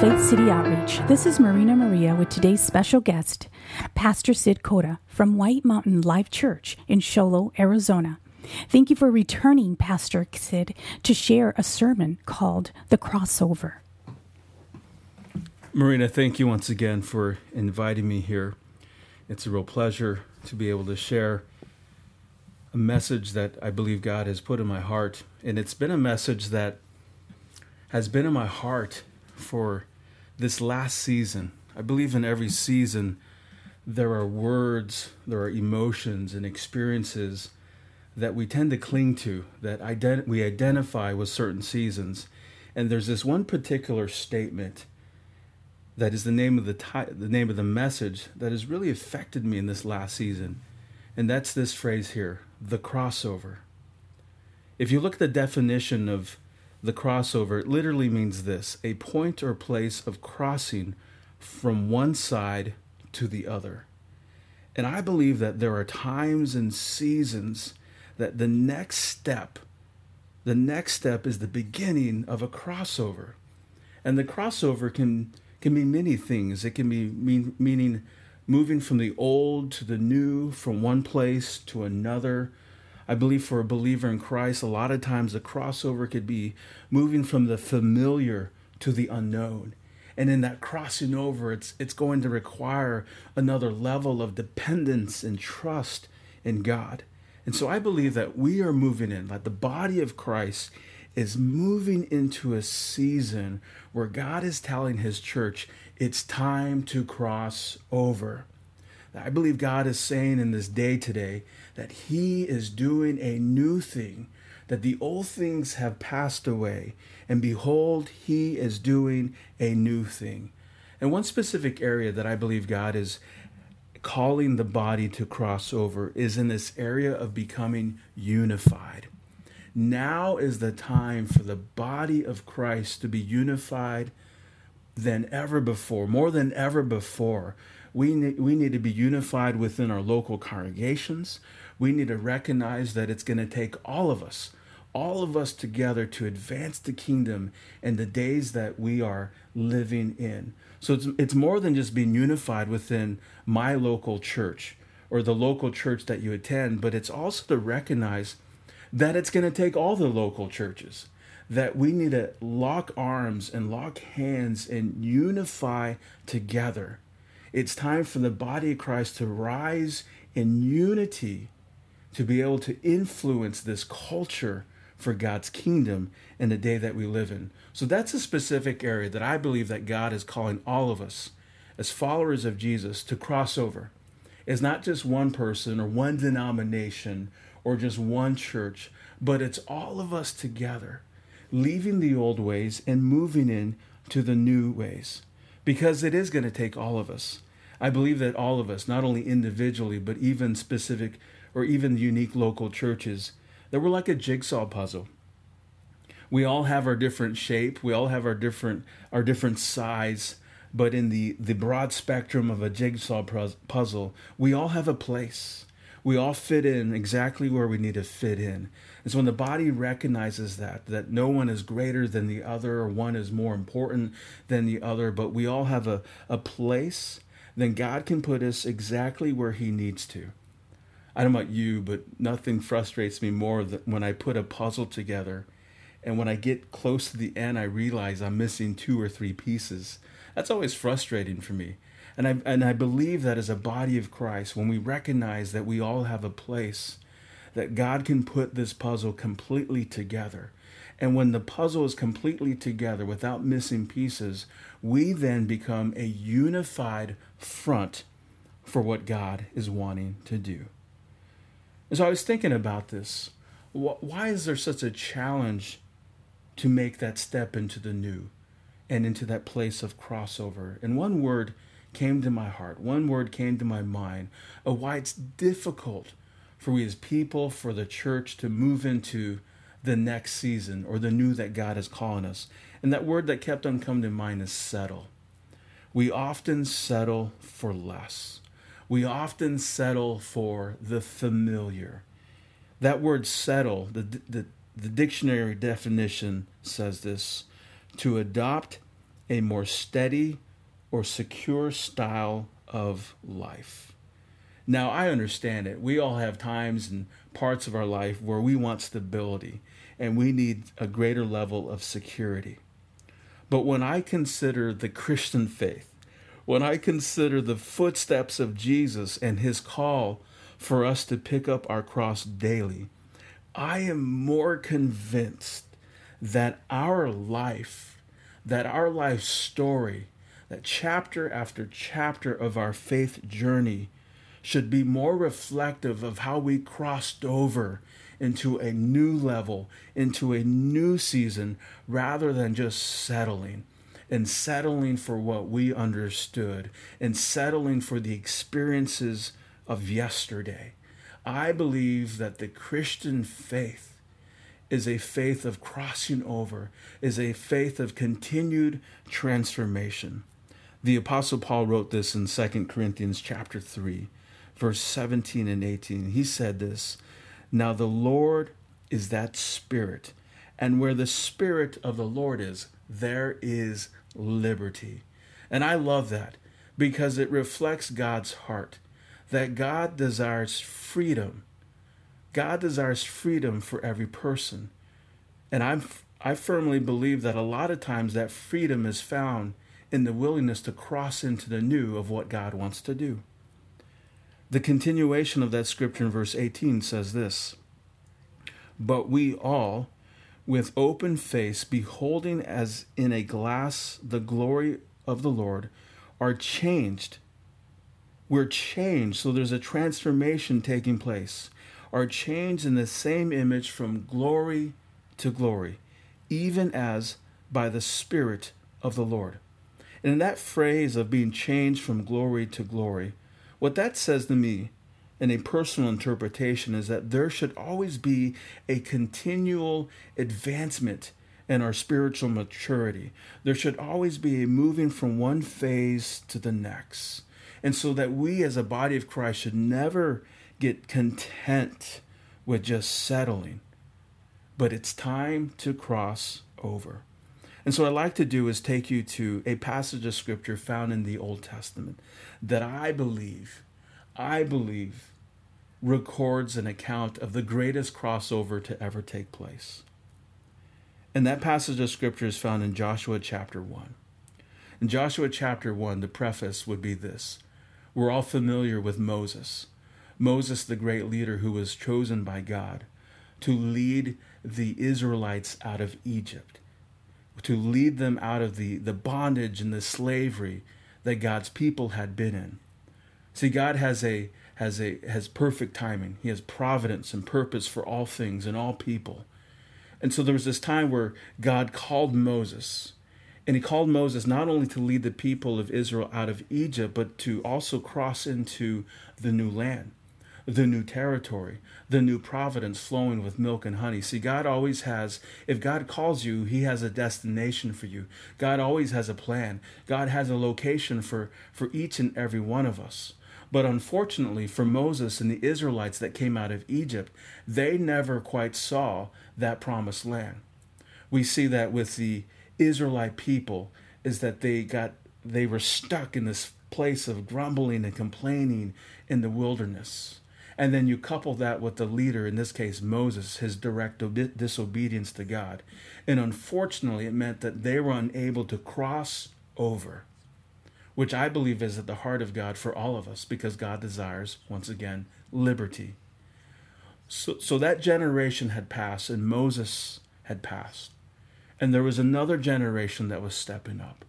Faith City Outreach. This is Marina Maria with today's special guest, Pastor Cid Cota from White Mountain Life Church in Show Low, Arizona. Thank you for returning, Pastor Cid, to share a sermon called The Crossover. Marina, thank you once again for inviting me here. It's a real pleasure to be able to share a message that I believe God has put in my heart. And it's been a message that has been in my heart for this last season. I believe in every season there are words, there are emotions and experiences that we tend to cling to, that ident- we identify with certain seasons. And there's this one particular statement that is the name of the ti- the name of the message that has really affected me in this last season. And that's this phrase here, the crossover. If you look at the definition of the crossover, literally means this a point or place of crossing from one side to the other. And I believe that there are times and seasons that the next step, the next step is the beginning of a crossover. And the crossover can can mean many things. It can be mean, meaning moving from the old to the new, from one place to another, I believe for a believer in Christ, a lot of times the crossover could be moving from the familiar to the unknown. And in that crossing over, it's, it's going to require another level of dependence and trust in God. And so I believe that we are moving in, that the body of Christ is moving into a season where God is telling his church, it's time to cross over. I believe God is saying in this day today that He is doing a new thing, that the old things have passed away, and behold, He is doing a new thing. And one specific area that I believe God is calling the body to cross over is in this area of becoming unified. Now is the time for the body of Christ to be unified than ever before, more than ever before. We need, we need to be unified within our local congregations. We need to recognize that it's going to take all of us, all of us together to advance the kingdom in the days that we are living in. So it's, it's more than just being unified within my local church or the local church that you attend, but it's also to recognize that it's going to take all the local churches that we need to lock arms and lock hands and unify together. It's time for the body of Christ to rise in unity to be able to influence this culture for God's kingdom in the day that we live in. So that's a specific area that I believe that God is calling all of us as followers of Jesus to cross over. It's not just one person or one denomination or just one church, but it's all of us together leaving the old ways and moving in to the new ways because it is going to take all of us. I believe that all of us, not only individually, but even specific or even unique local churches, that we're like a jigsaw puzzle. We all have our different shape, we all have our different our different size, but in the the broad spectrum of a jigsaw puzzle, we all have a place. We all fit in exactly where we need to fit in. And so when the body recognizes that, that no one is greater than the other or one is more important than the other, but we all have a, a place, then God can put us exactly where He needs to. I don't know about you, but nothing frustrates me more than when I put a puzzle together and when I get close to the end, I realize I'm missing two or three pieces. That's always frustrating for me. And I, and I believe that as a body of Christ, when we recognize that we all have a place that God can put this puzzle completely together. And when the puzzle is completely together without missing pieces, we then become a unified front for what God is wanting to do. And so I was thinking about this. Why is there such a challenge to make that step into the new? and into that place of crossover. And one word came to my heart, one word came to my mind of why it's difficult for we as people, for the church to move into the next season or the new that God is calling us. And that word that kept on coming to mind is settle. We often settle for less. We often settle for the familiar. That word settle, the, the, the dictionary definition says this to adopt a more steady or secure style of life. Now, I understand it. We all have times and parts of our life where we want stability and we need a greater level of security. But when I consider the Christian faith, when I consider the footsteps of Jesus and his call for us to pick up our cross daily, I am more convinced that our life, that our life story, that chapter after chapter of our faith journey should be more reflective of how we crossed over into a new level, into a new season, rather than just settling and settling for what we understood and settling for the experiences of yesterday. I believe that the Christian faith is a faith of crossing over, is a faith of continued transformation. The apostle Paul wrote this in 2 Corinthians chapter 3 verse 17 and 18. He said this Now the Lord is that Spirit, and where the Spirit of the Lord is, there is liberty. And I love that because it reflects God's heart that God desires freedom. God desires freedom for every person. And I'm, I firmly believe that a lot of times that freedom is found in the willingness to cross into the new of what God wants to do. The continuation of that scripture in verse 18 says this But we all, with open face, beholding as in a glass the glory of the Lord, are changed. We're changed, so there's a transformation taking place. Are changed in the same image from glory to glory, even as by the Spirit of the Lord. And in that phrase of being changed from glory to glory, what that says to me in a personal interpretation is that there should always be a continual advancement in our spiritual maturity. There should always be a moving from one phase to the next. And so that we as a body of Christ should never get content with just settling, but it's time to cross over. And so, what I'd like to do is take you to a passage of scripture found in the Old Testament that I believe, I believe, records an account of the greatest crossover to ever take place. And that passage of scripture is found in Joshua chapter 1. In Joshua chapter 1, the preface would be this We're all familiar with Moses. Moses, the great leader who was chosen by God to lead the Israelites out of Egypt to lead them out of the, the bondage and the slavery that God's people had been in. See, God has a has a has perfect timing. He has providence and purpose for all things and all people. And so there was this time where God called Moses. And he called Moses not only to lead the people of Israel out of Egypt, but to also cross into the new land the new territory, the new providence flowing with milk and honey. See, God always has, if God calls you, He has a destination for you. God always has a plan. God has a location for, for each and every one of us. But unfortunately, for Moses and the Israelites that came out of Egypt, they never quite saw that promised land. We see that with the Israelite people, is that they got they were stuck in this place of grumbling and complaining in the wilderness. And then you couple that with the leader, in this case Moses, his direct disobedience to God. And unfortunately, it meant that they were unable to cross over, which I believe is at the heart of God for all of us because God desires, once again, liberty. So, so that generation had passed and Moses had passed. And there was another generation that was stepping up.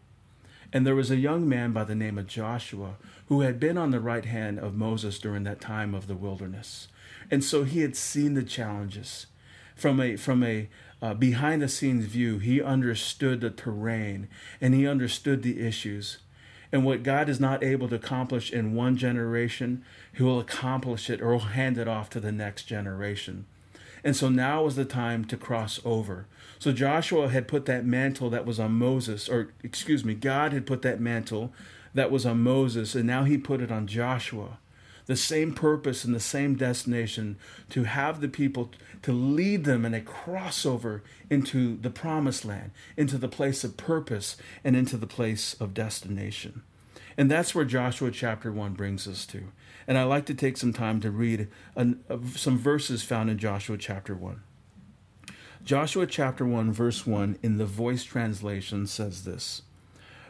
And there was a young man by the name of Joshua who had been on the right hand of Moses during that time of the wilderness. And so he had seen the challenges from a from a uh, behind the scenes view, he understood the terrain and he understood the issues. And what God is not able to accomplish in one generation, he will accomplish it or will hand it off to the next generation. And so now was the time to cross over. So Joshua had put that mantle that was on Moses, or excuse me, God had put that mantle that was on Moses, and now he put it on Joshua. The same purpose and the same destination to have the people to lead them in a crossover into the promised land, into the place of purpose, and into the place of destination. And that's where Joshua chapter 1 brings us to. And I'd like to take some time to read an, uh, some verses found in Joshua chapter 1. Joshua chapter 1, verse 1 in the voice translation says this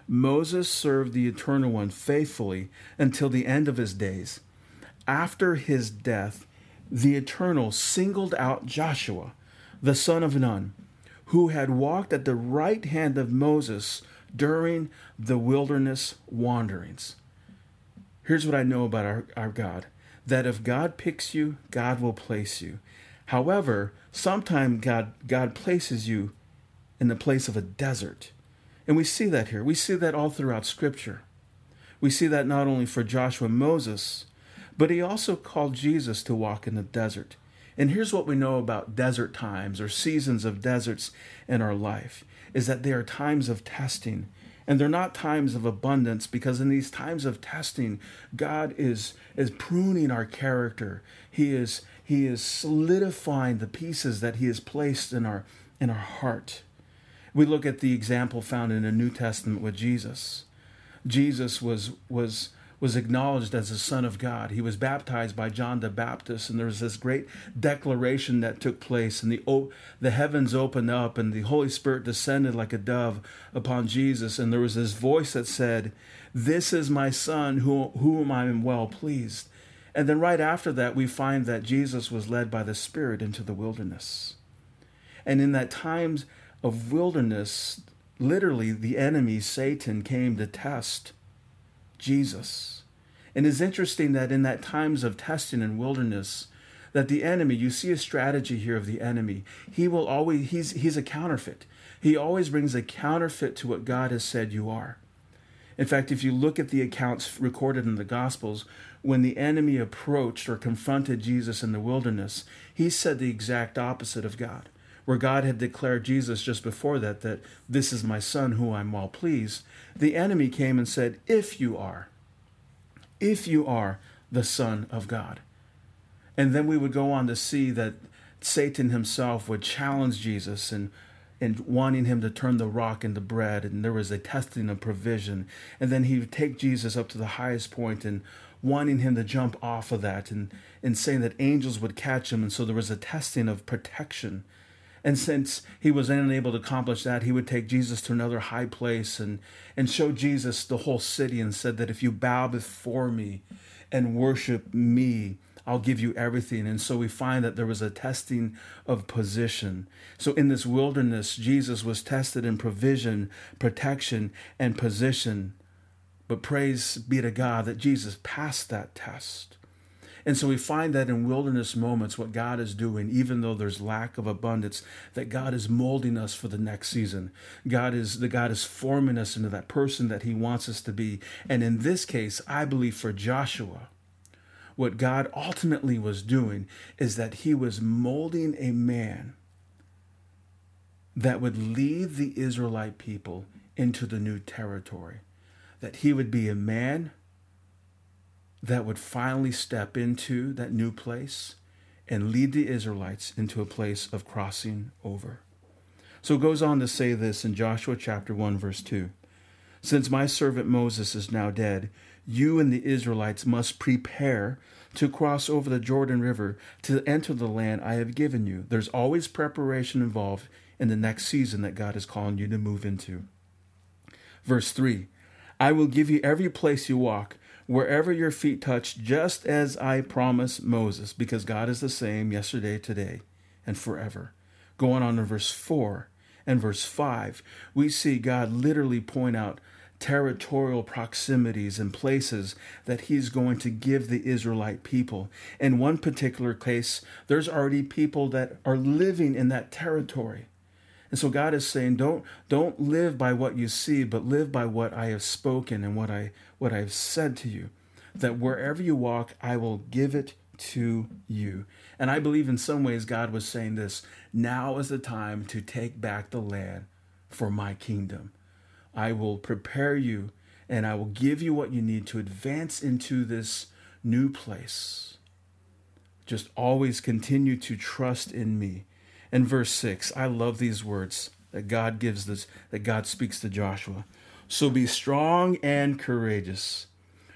Moses served the Eternal One faithfully until the end of his days. After his death, the Eternal singled out Joshua, the son of Nun, who had walked at the right hand of Moses during the wilderness wanderings. Here's what I know about our, our God that if God picks you, God will place you. However, sometimes God, God places you in the place of a desert. And we see that here. We see that all throughout Scripture. We see that not only for Joshua and Moses, but he also called Jesus to walk in the desert. And here's what we know about desert times or seasons of deserts in our life is that they are times of testing and they're not times of abundance because in these times of testing god is is pruning our character. He is he is solidifying the pieces that he has placed in our in our heart. We look at the example found in the new testament with jesus. Jesus was was was acknowledged as the Son of God. He was baptized by John the Baptist, and there was this great declaration that took place, and the the heavens opened up, and the Holy Spirit descended like a dove upon Jesus, and there was this voice that said, "This is my Son, who, whom I am well pleased." And then right after that, we find that Jesus was led by the Spirit into the wilderness, and in that times of wilderness, literally the enemy Satan came to test Jesus. And it's interesting that in that times of testing and wilderness, that the enemy, you see a strategy here of the enemy. He will always, he's, he's a counterfeit. He always brings a counterfeit to what God has said you are. In fact, if you look at the accounts recorded in the Gospels, when the enemy approached or confronted Jesus in the wilderness, he said the exact opposite of God. Where God had declared Jesus just before that, that this is my son who I'm well pleased, the enemy came and said, If you are, if you are the Son of God. And then we would go on to see that Satan himself would challenge Jesus and and wanting him to turn the rock into bread and there was a testing of provision and then he would take jesus up to the highest point and wanting him to jump off of that and, and saying that angels would catch him and so there was a testing of protection and since he was unable to accomplish that, he would take Jesus to another high place and, and show Jesus the whole city and said that if you bow before me and worship me, I'll give you everything. And so we find that there was a testing of position. So in this wilderness, Jesus was tested in provision, protection, and position. But praise be to God that Jesus passed that test. And so we find that in wilderness moments, what God is doing, even though there's lack of abundance, that God is molding us for the next season. God is the God is forming us into that person that He wants us to be. And in this case, I believe for Joshua, what God ultimately was doing is that He was molding a man that would lead the Israelite people into the new territory. That he would be a man that would finally step into that new place and lead the Israelites into a place of crossing over. So it goes on to say this in Joshua chapter 1, verse 2 Since my servant Moses is now dead, you and the Israelites must prepare to cross over the Jordan River to enter the land I have given you. There's always preparation involved in the next season that God is calling you to move into. Verse 3 I will give you every place you walk wherever your feet touch, just as I promised Moses, because God is the same yesterday, today, and forever. Going on to verse 4 and verse 5, we see God literally point out territorial proximities and places that he's going to give the Israelite people. In one particular case, there's already people that are living in that territory. And so God is saying, don't, don't live by what you see, but live by what I have spoken and what I, what I have said to you. That wherever you walk, I will give it to you. And I believe in some ways God was saying this now is the time to take back the land for my kingdom. I will prepare you and I will give you what you need to advance into this new place. Just always continue to trust in me. And verse 6, I love these words that God gives this, that God speaks to Joshua. So be strong and courageous,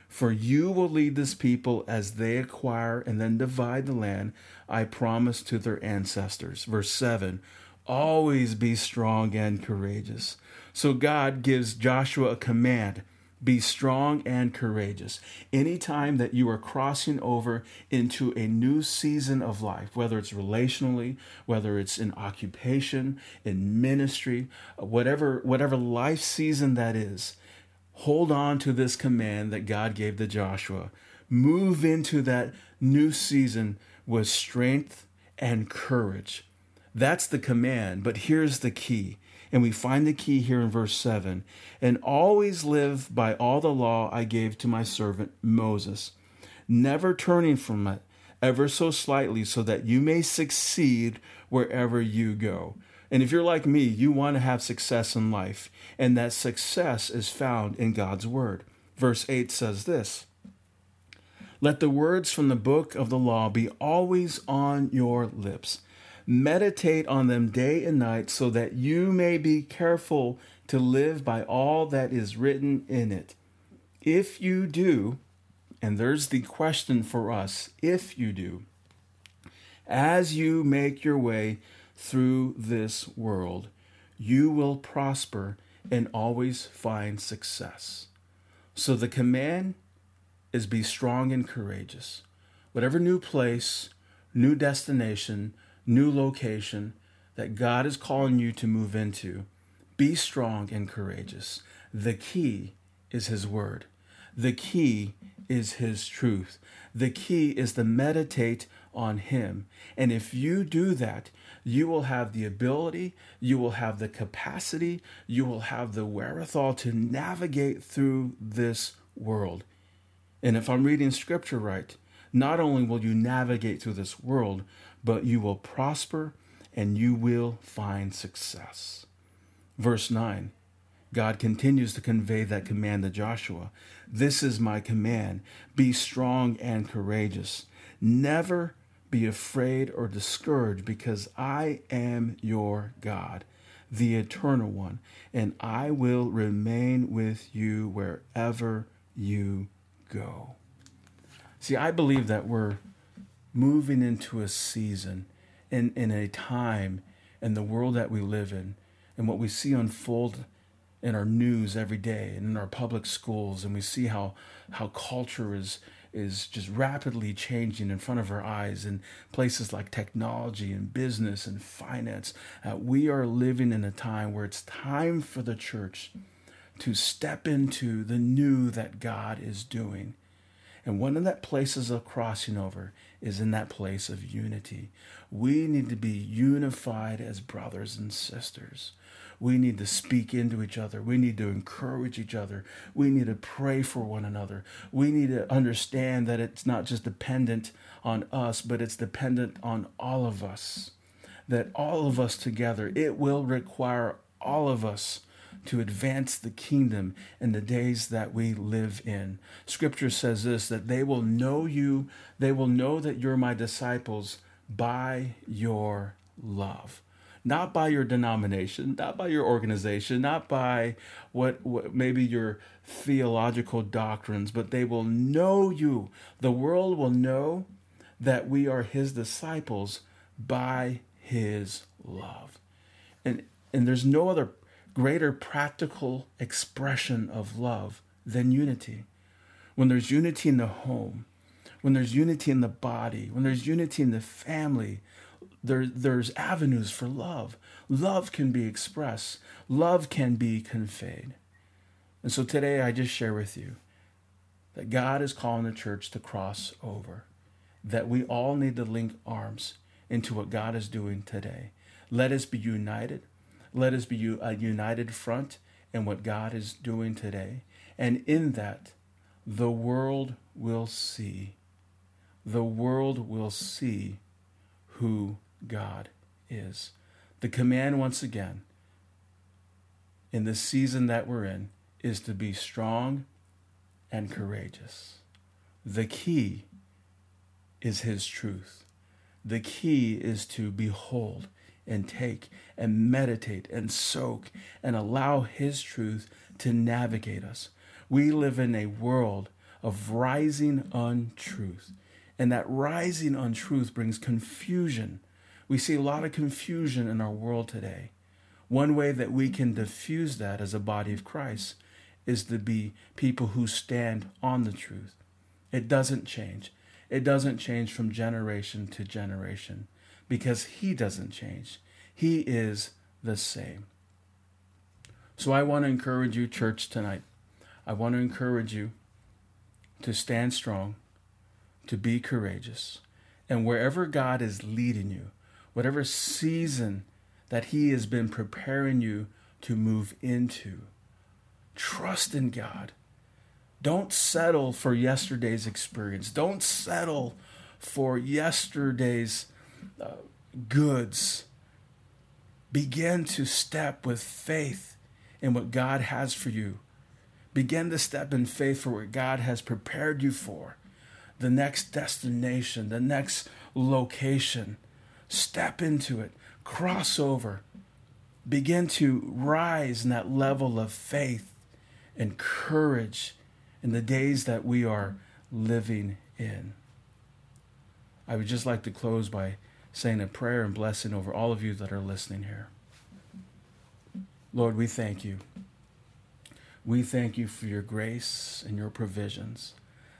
for you will lead this people as they acquire and then divide the land I promised to their ancestors. Verse 7 Always be strong and courageous. So God gives Joshua a command be strong and courageous. Anytime that you are crossing over into a new season of life, whether it's relationally, whether it's in occupation, in ministry, whatever whatever life season that is, hold on to this command that God gave to Joshua. Move into that new season with strength and courage. That's the command, but here's the key and we find the key here in verse 7 and always live by all the law I gave to my servant Moses, never turning from it ever so slightly, so that you may succeed wherever you go. And if you're like me, you want to have success in life, and that success is found in God's Word. Verse 8 says this Let the words from the book of the law be always on your lips Meditate on them day and night so that you may be careful to live by all that is written in it. If you do, and there's the question for us if you do, as you make your way through this world, you will prosper and always find success. So the command is be strong and courageous. Whatever new place, new destination, new location that God is calling you to move into, be strong and courageous. The key is His Word. The key is His truth. The key is to meditate on Him. And if you do that, you will have the ability, you will have the capacity, you will have the wherewithal to navigate through this world. And if I'm reading scripture right, not only will you navigate through this world, but you will prosper and you will find success. Verse 9 God continues to convey that command to Joshua. This is my command be strong and courageous. Never be afraid or discouraged, because I am your God, the eternal one, and I will remain with you wherever you go. See, I believe that we're moving into a season in, in a time in the world that we live in and what we see unfold in our news every day and in our public schools and we see how how culture is is just rapidly changing in front of our eyes in places like technology and business and finance uh, we are living in a time where it's time for the church to step into the new that God is doing. And one of that places of crossing over is in that place of unity. We need to be unified as brothers and sisters. We need to speak into each other. We need to encourage each other. We need to pray for one another. We need to understand that it's not just dependent on us, but it's dependent on all of us. That all of us together, it will require all of us to advance the kingdom in the days that we live in. Scripture says this that they will know you, they will know that you're my disciples by your love. Not by your denomination, not by your organization, not by what, what maybe your theological doctrines, but they will know you. The world will know that we are his disciples by his love. And and there's no other greater practical expression of love than unity. When there's unity in the home, when there's unity in the body, when there's unity in the family, there, there's avenues for love. Love can be expressed, love can be conveyed. And so today I just share with you that God is calling the church to cross over, that we all need to link arms into what God is doing today. Let us be united. Let us be a united front in what God is doing today. And in that, the world will see. The world will see who God is. The command, once again, in the season that we're in, is to be strong and courageous. The key is His truth. The key is to behold and take and meditate and soak and allow His truth to navigate us. We live in a world of rising untruth, and that rising untruth brings confusion. We see a lot of confusion in our world today. One way that we can diffuse that as a body of Christ is to be people who stand on the truth. It doesn't change. It doesn't change from generation to generation because He doesn't change. He is the same. So I want to encourage you, church, tonight. I want to encourage you to stand strong, to be courageous. And wherever God is leading you, whatever season that He has been preparing you to move into, trust in God. Don't settle for yesterday's experience. Don't settle for yesterday's uh, goods. Begin to step with faith in what God has for you. Begin to step in faith for what God has prepared you for. The next destination, the next location. Step into it. Cross over. Begin to rise in that level of faith and courage in the days that we are living in. I would just like to close by saying a prayer and blessing over all of you that are listening here. Lord, we thank you. We thank you for your grace and your provisions.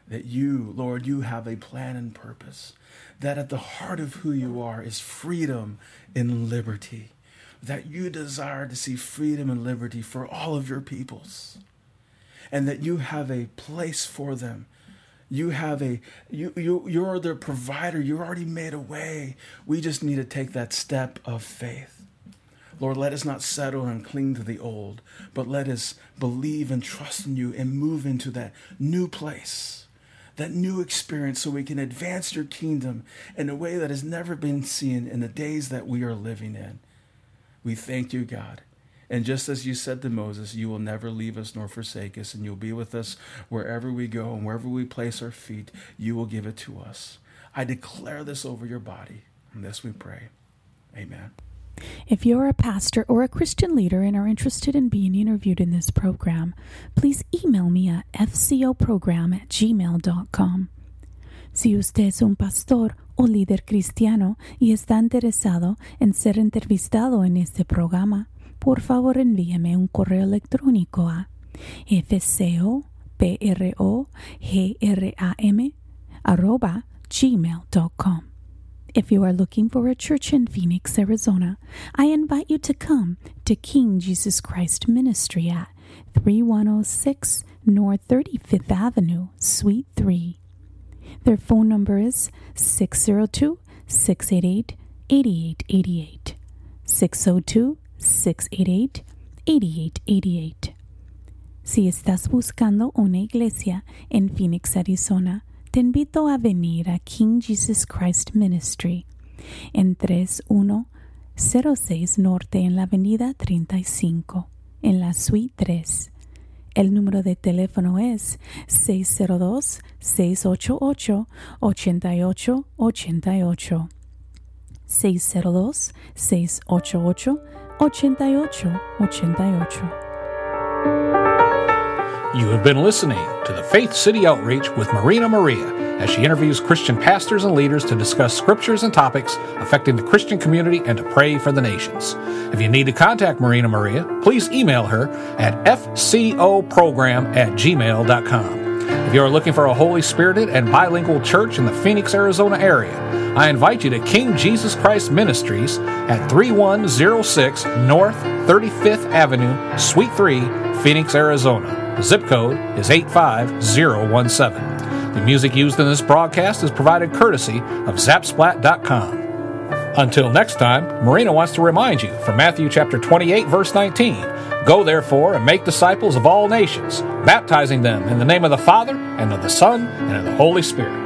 That you, Lord, you have a plan and purpose. That at the heart of who you are is freedom and liberty. That you desire to see freedom and liberty for all of your peoples and that you have a place for them. You have a you you you're the provider. You already made a way. We just need to take that step of faith. Lord, let us not settle and cling to the old, but let us believe and trust in you and move into that new place, that new experience, so we can advance your kingdom in a way that has never been seen in the days that we are living in. We thank you, God. And just as you said to Moses, you will never leave us nor forsake us, and you'll be with us wherever we go and wherever we place our feet, you will give it to us. I declare this over your body. And this we pray. Amen. If you're a pastor or a Christian leader and are interested in being interviewed in this program, please email me at fcoprogram at gmail.com. Si usted es un pastor o líder cristiano y está interesado en ser entrevistado en este programa, por favor envíeme un correo electrónico a fcoprogram arroba gmail.com. If you are looking for a church in Phoenix, Arizona, I invite you to come to King Jesus Christ Ministry at 3106 North 35th Avenue, Suite 3. Their phone number is 602 688 8888. 602 688-8888. Si estás buscando una iglesia en Phoenix, Arizona, te invito a venir a King Jesus Christ Ministry en 3106 Norte en la Avenida 35, en la Suite 3. El número de teléfono es 602-688-8888. 602-688-8888. 8888. You have been listening to the Faith City Outreach with Marina Maria as she interviews Christian pastors and leaders to discuss scriptures and topics affecting the Christian community and to pray for the nations. If you need to contact Marina Maria, please email her at fcoprogram at gmail.com. If you are looking for a Holy Spirited and bilingual church in the Phoenix, Arizona area, I invite you to King Jesus Christ Ministries at 3106 North 35th Avenue, Suite 3, Phoenix, Arizona. The zip code is 85017. The music used in this broadcast is provided courtesy of Zapsplat.com. Until next time, Marina wants to remind you from Matthew chapter 28 verse 19, Go therefore and make disciples of all nations, baptizing them in the name of the Father and of the Son and of the Holy Spirit